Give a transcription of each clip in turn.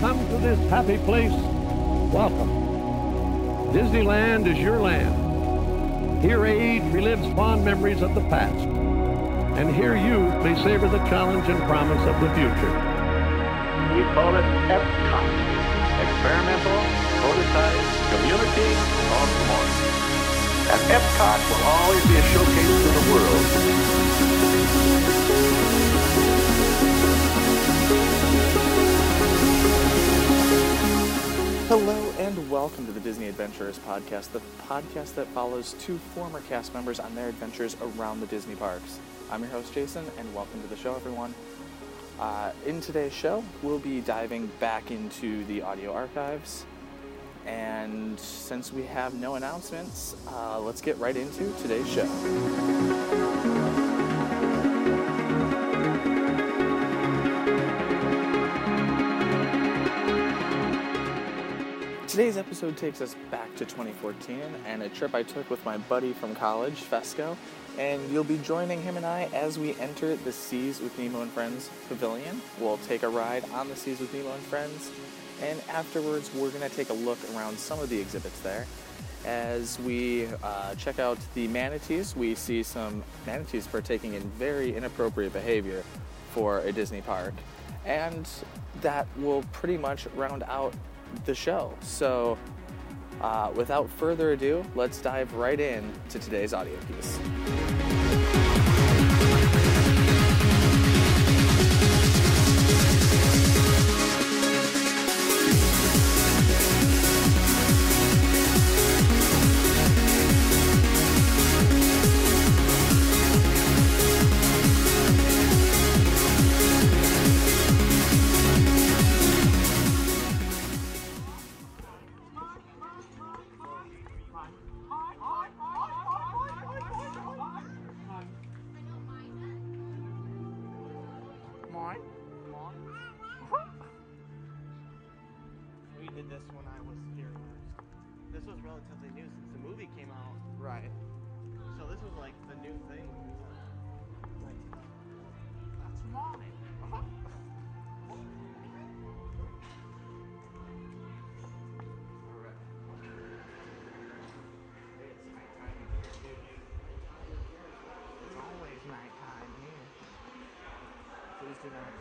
come to this happy place, welcome. Disneyland is your land. Here age relives fond memories of the past. And here youth may savor the challenge and promise of the future. We call it Epcot. Experimental, prototype, community, or more. And Epcot will always be a showcase to the world. Hello and welcome to the Disney Adventurers podcast, the podcast that follows two former cast members on their adventures around the Disney parks. I'm your host Jason, and welcome to the show, everyone. Uh, in today's show, we'll be diving back into the audio archives, and since we have no announcements, uh, let's get right into today's show. Today's episode takes us back to 2014 and a trip I took with my buddy from college, Fesco, and you'll be joining him and I as we enter the Seas with Nemo and Friends pavilion. We'll take a ride on the Seas with Nemo and Friends, and afterwards we're going to take a look around some of the exhibits there. As we uh, check out the manatees, we see some manatees partaking in very inappropriate behavior for a Disney park, and that will pretty much round out the show. So, uh, without further ado, let's dive right in to today's audio piece.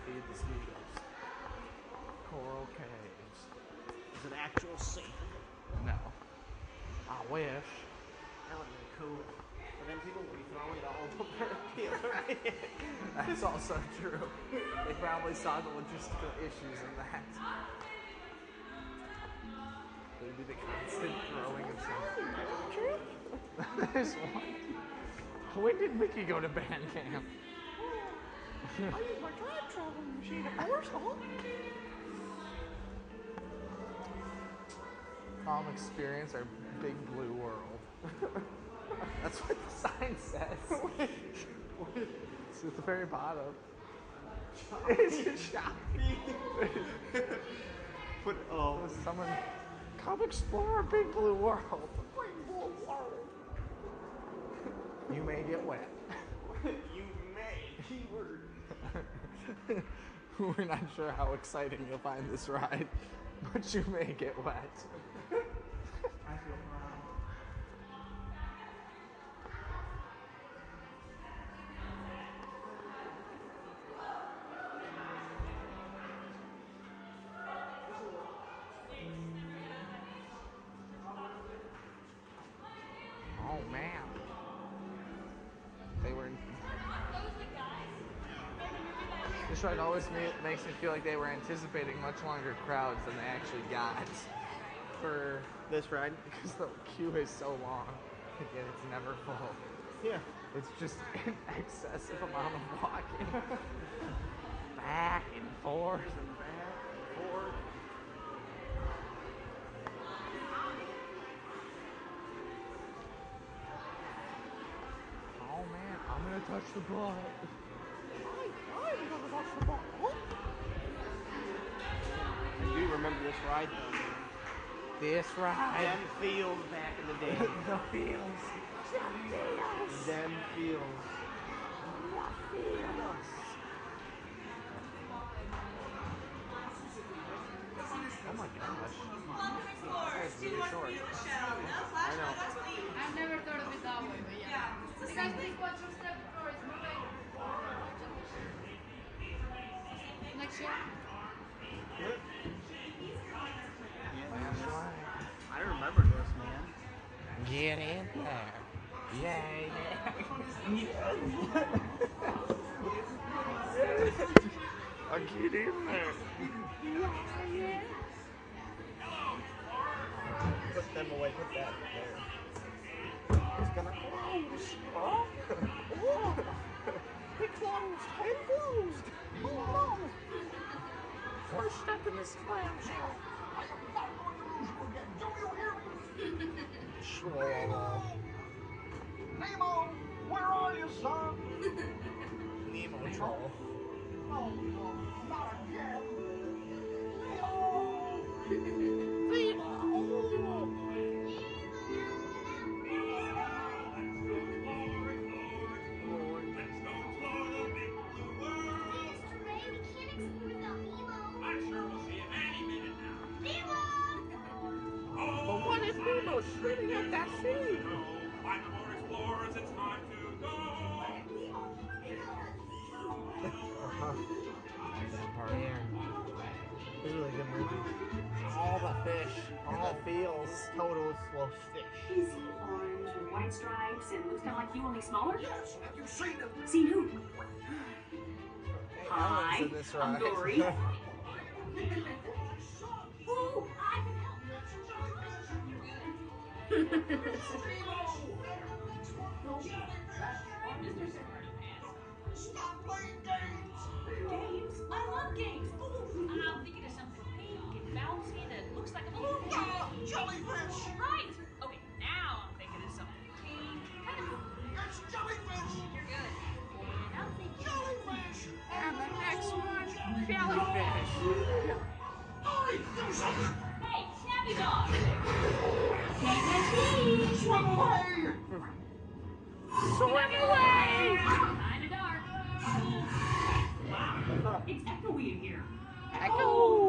Do not feed the seagulls. Coral caves. Is it actual sea? No. I wish. That would be cool. But then people would be throwing it all over the other. That's also true. They probably saw the logistical issues in that. There'd be the constant throwing of something. There's one. When did Mickey go to band camp? I use my time traveling machine, course. Oh. Calm experience our big blue world. That's what the sign says. it's at the very bottom. It's a shop. But, oh. Someone come explore our big blue world. Big blue world. You may get wet. you may. Keyword. We're not sure how exciting you'll find this ride, but you may get wet. This ride always ma- makes me feel like they were anticipating much longer crowds than they actually got. For this ride? Because the queue is so long, and yet it's never full. Yeah. It's just an excessive amount of walking. back and forth and back and forth. Oh man, I'm gonna touch the butt. I do you remember this ride though. This ride. Them fields back in the day. the feels. Them fields. Oh really short. I know. I've never thought of it that way, but yeah. The guys think what's your step Next year? I remember this, man. Get in there. Yeah, yeah. I get in there. Put them away, put that there. It's gonna close. Oh, oh. It closed. It closed. Oh no. First step in this clamshell. Swallow. Nemo, where are you, son? Nemo troll. Oh, no, not again. Total slow fish. Is he orange with white stripes and looks kind of like you, only smaller? Yes, have you seen him? Seen who? Hey, Hi, this I'm ride. Dory. Ooh, I can help. Stop playing games. Games? I love games. Ooh, I'm thinking of something pink and bouncy that looks like a balloon. Jellyfish. Right. Okay, now I'm thinking of something pink. Kind of. It's jellyfish. You're good. And I'm thinking. Jellyfish. And the next one, jellyfish. Hurry, do something. Hey, Snappy Dog. Can't catch. Swim away. Swim away! Kinda dark. Wow, it's echoey in here. Echo!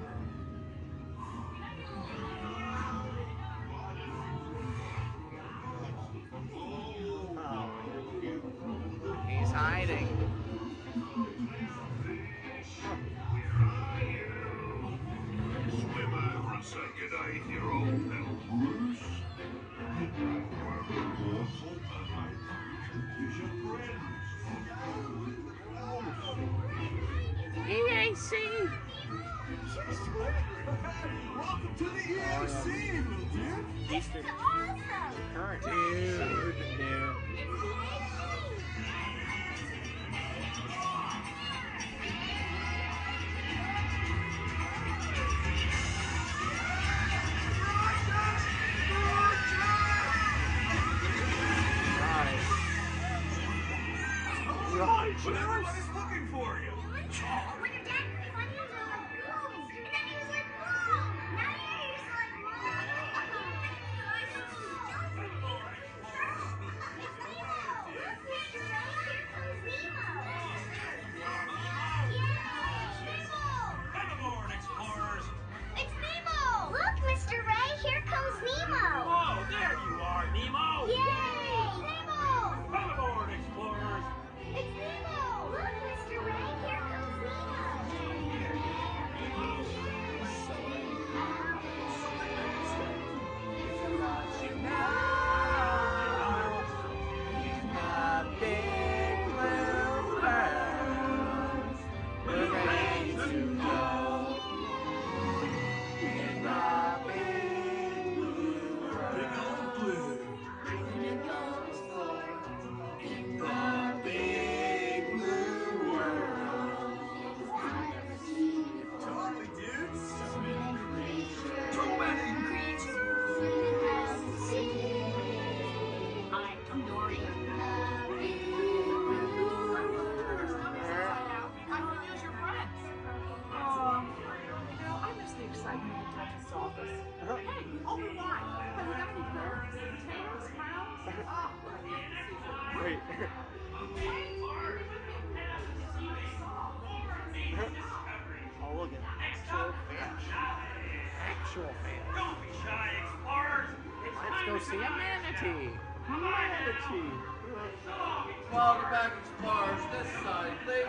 Right, see a come manatee. Come on, Manatee. Welcome back, explorers. This side, please.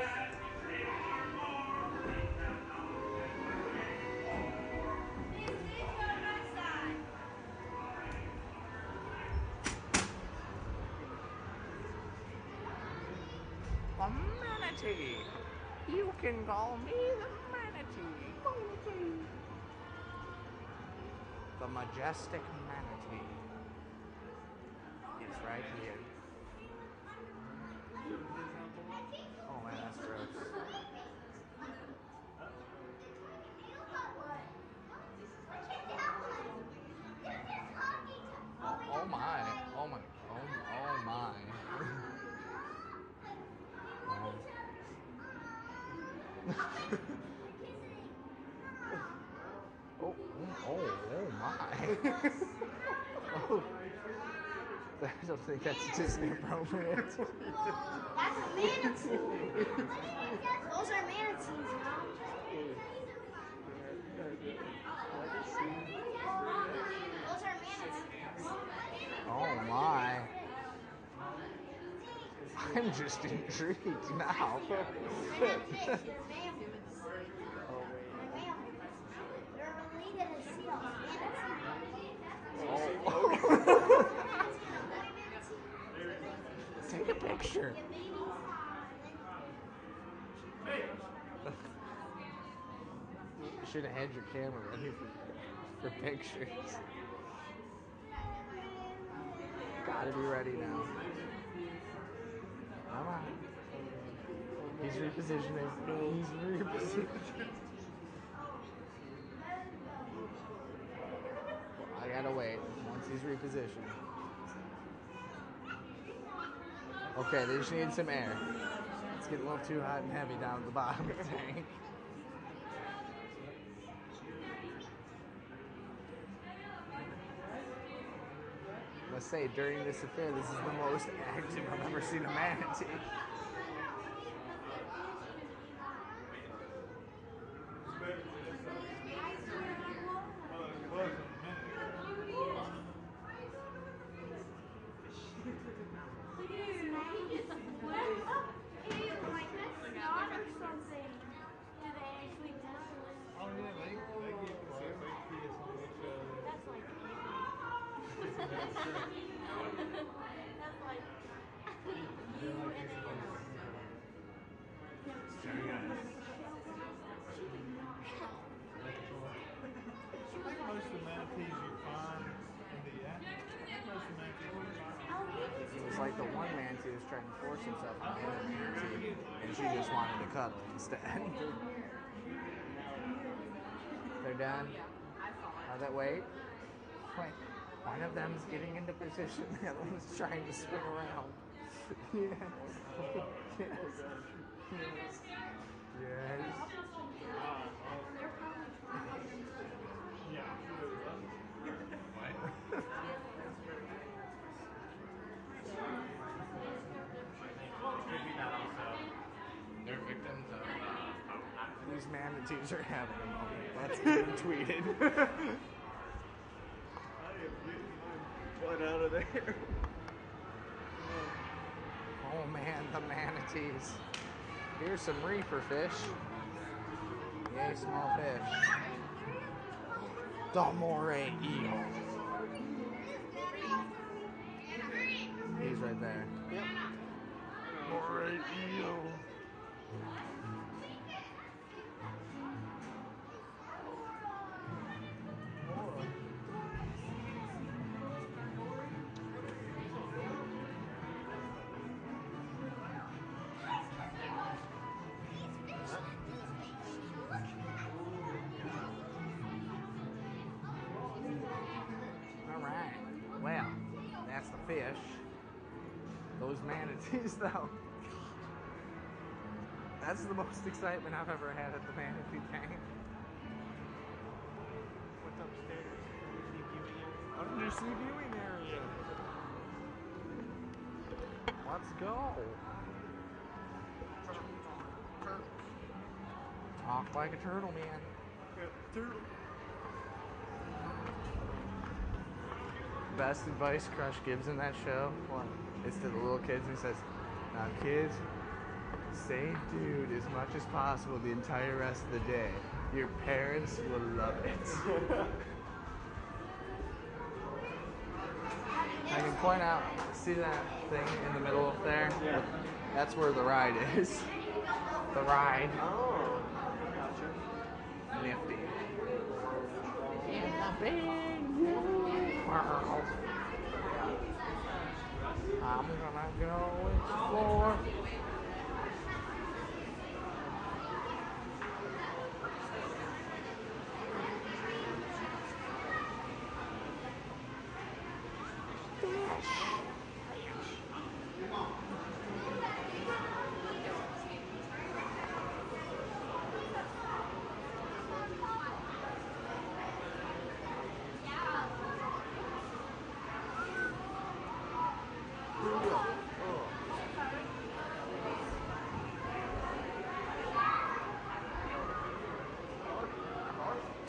A manatee. You can call me the manatee. Manatee. The majestic manatee is right here. Oh man, that's gross. Oh, oh my. Oh my. Oh, oh my. Oh, my. oh, oh, oh my. oh. I don't think that's Disney appropriate. That's a manatee. Those are manatees, Mom. Those are manatees. Oh my. I'm just intrigued now. They're mammals. They're related to seals. Oh. Take a picture. You should have had your camera ready for, for pictures. Gotta be ready now. Come on. He's repositioning. He's repositioning. I gotta wait once he's repositioned. Okay, they just need some air. It's getting a little too hot and heavy down at the bottom of the tank. Let's say during this affair, this is the most active I've ever seen a manatee. I think most of the manatees you find in the Atlas, most of the manatees you find. It was like the one manatee was trying to force himself on the other manatee, and she just wanted to cuddle instead. They're done. How that wait? Wait. One of them's getting into position, the other one's trying to swing around. yes. Yes. Yes. Yes. They're victims of. Manatees are having a moment. That's even tweeted. What out of there? Oh man, the manatees. Here's some reefer fish. Yay, small fish. The moray eel. He's right there. Yep. Moray eel. Fish. Those manatees, though. That's the most excitement I've ever had at the manatee tank. What's upstairs? Undersea viewing area. Let's go. Talk like a turtle, man. Turtle. Best advice Crush gives in that show is to the little kids. He says, "Now, kids, say dude as much as possible the entire rest of the day. Your parents will love it." I can point out, see that thing in the middle up there? Yeah. That's where the ride is. The ride. Oh, gotcha. Nifty. In the big world. I'm gonna go explore.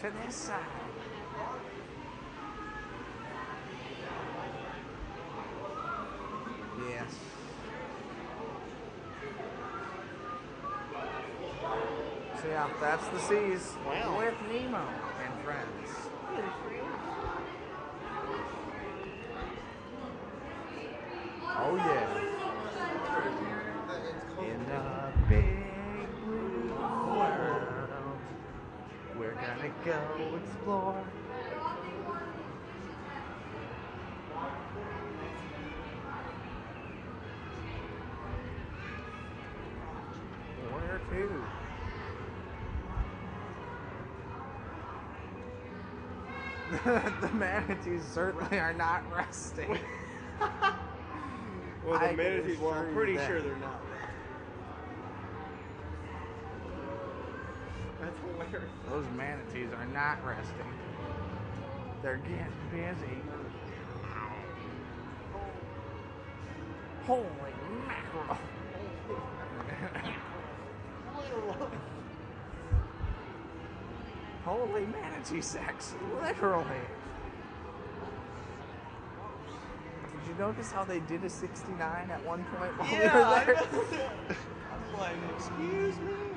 To this side. Yes. So yeah, that's the seas Wow. with Nemo and friends. Oh yeah. Go explore. Where to? the manatees certainly are not resting. Well, the can manatees, well, I'm pretty that. sure they're not. That's hilarious. Those manatees are not resting. They're getting busy. Holy mackerel. Holy manatee sex, literally. Did you notice how they did a 69 at one point while Yeah, we were there? I'm like, excuse me.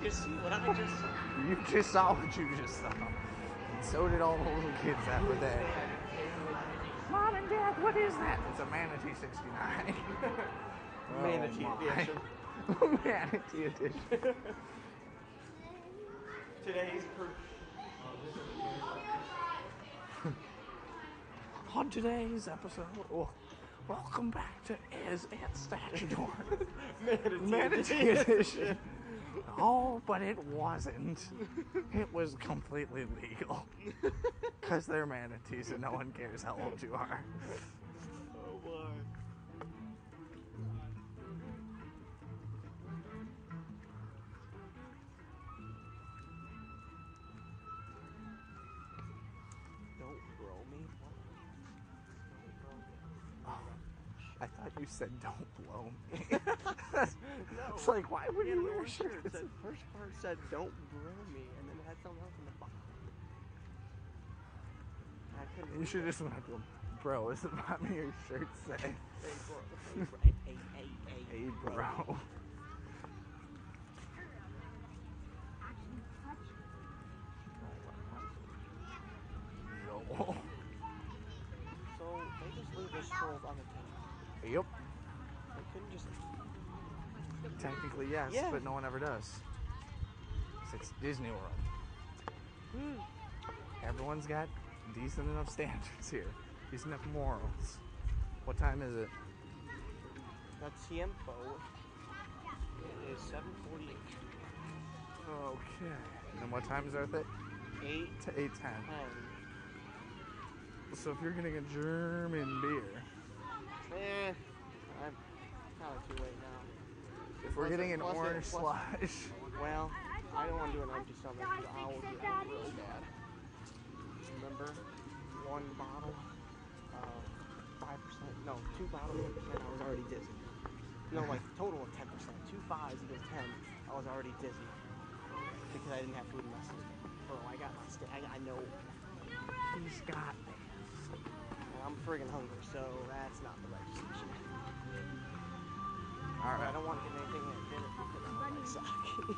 Did I just see what I just saw? You just saw what you just saw. And so did all the little kids that were there. Mom and Dad, what is that? It's a Manatee 69. Manatee Oh my. edition. Manatee edition. Today's per- On today's episode, well, welcome back to Is It Statutor? Manatee Manatee edition. edition. Oh, but it wasn't. It was completely legal. Because they're manatees and no one cares how old you are. Oh boy. Don't me. I thought you said don't blow me. It's like, why would you wear a shirt? said, first part said don't bro me, and then it had something else in the bottom. I couldn't You should just went to him. Bro, is the bottom of your shirt say? Hey, bro. Hey, bro. Hey, hey, hey, hey, Hey, bro. So they just leave their scrolls unattended. Yep. They couldn't just. Technically, yes, Yeah. but no one ever does. It's Disney World. Hmm. Everyone's got decent enough standards here, decent enough morals. What time is it? That's tiempo. It is 7:48. Okay. And what time is our thing? Eight To 8.10. ten. So if you're getting a German beer, Eh, I'm kind of too late now. If we're getting an orange slush, Well, I don't want to do an empty stomach because I will get out really bad. Remember, one bottle, uh, five percent. No, two bottles, ten percent. I was already dizzy. No, like total of ten percent. Two fives equals ten. I was already dizzy because I didn't have food in my system. Bro, I got my. I, I know. he's got this. I'm friggin' hungry, so that's not the right decision. Alright. I don't want to get anything at dinner because I don't like sake.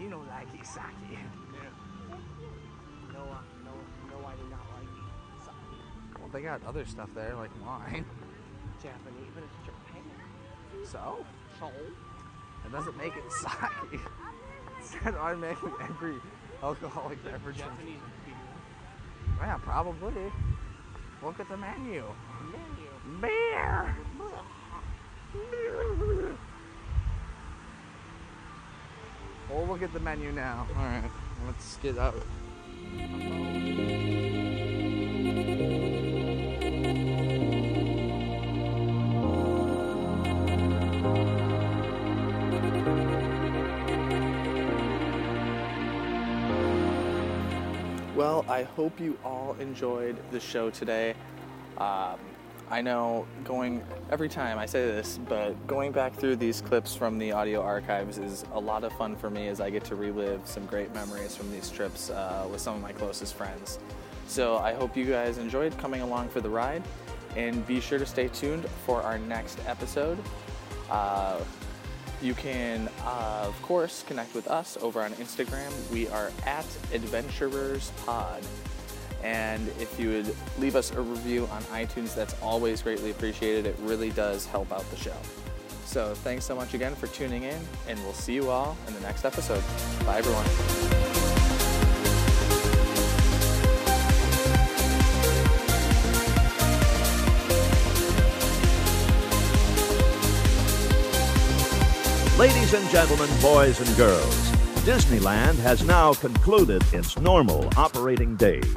you don't like it, sake. No, uh, no, no, I do not like sake. Well, they got other stuff there, like wine. Japanese, but it's Japan. So? So? It doesn't make it sake. Instead, I'm making every alcoholic beverage. Japanese beer. Yeah, probably. Look at the menu. Menu. Beer! Well we'll look at the menu now. Alright, let's get out. Well, I hope you all enjoyed the show today. Um, I know going every time I say this, but going back through these clips from the audio archives is a lot of fun for me as I get to relive some great memories from these trips uh, with some of my closest friends. So I hope you guys enjoyed coming along for the ride, and be sure to stay tuned for our next episode. Uh, you can, uh, of course, connect with us over on Instagram. We are at Adventurers Pod. And if you would leave us a review on iTunes, that's always greatly appreciated. It really does help out the show. So thanks so much again for tuning in, and we'll see you all in the next episode. Bye, everyone. Ladies and gentlemen, boys and girls, Disneyland has now concluded its normal operating days.